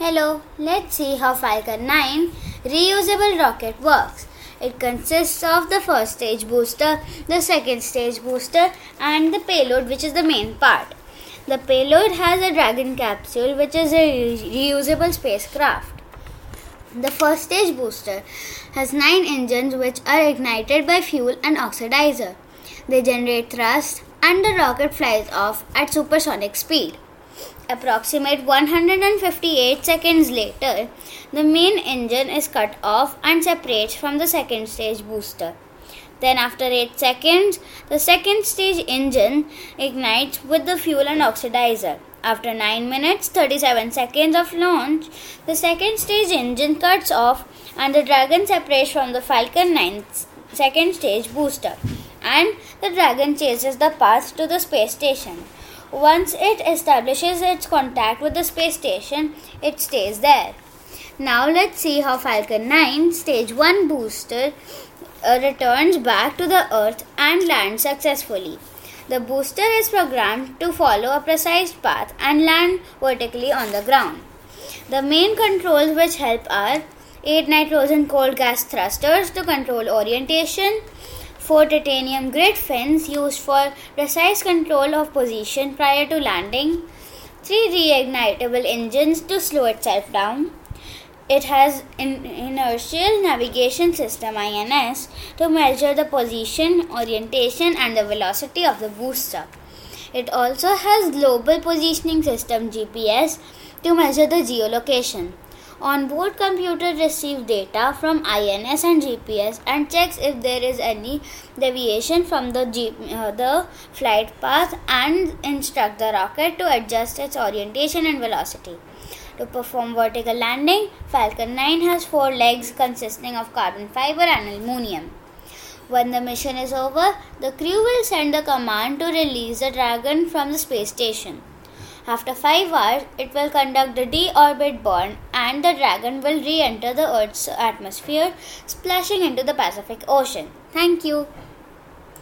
Hello, let's see how Falcon 9 reusable rocket works. It consists of the first stage booster, the second stage booster, and the payload, which is the main part. The payload has a Dragon capsule, which is a reusable spacecraft. The first stage booster has nine engines which are ignited by fuel and oxidizer. They generate thrust and the rocket flies off at supersonic speed. Approximate 158 seconds later, the main engine is cut off and separates from the second stage booster. Then, after 8 seconds, the second stage engine ignites with the fuel and oxidizer. After 9 minutes 37 seconds of launch, the second stage engine cuts off and the Dragon separates from the Falcon 9 second stage booster and the Dragon chases the path to the space station. Once it establishes its contact with the space station, it stays there. Now let's see how Falcon 9 stage 1 booster uh, returns back to the Earth and lands successfully. The booster is programmed to follow a precise path and land vertically on the ground. The main controls which help are 8 nitrogen cold gas thrusters to control orientation, 4 titanium grid fins used for precise control of position prior to landing, 3 reignitable engines to slow itself down, it has an inertial navigation system INS to measure the position, orientation and the velocity of the booster. It also has global positioning system GPS to measure the geolocation. On-board computer receives data from INS and GPS and checks if there is any deviation from the, G- uh, the flight path and instruct the rocket to adjust its orientation and velocity. To perform vertical landing, Falcon 9 has four legs consisting of carbon fiber and aluminium. When the mission is over, the crew will send the command to release the Dragon from the space station. After 5 hours, it will conduct the deorbit burn and the Dragon will re enter the Earth's atmosphere, splashing into the Pacific Ocean. Thank you.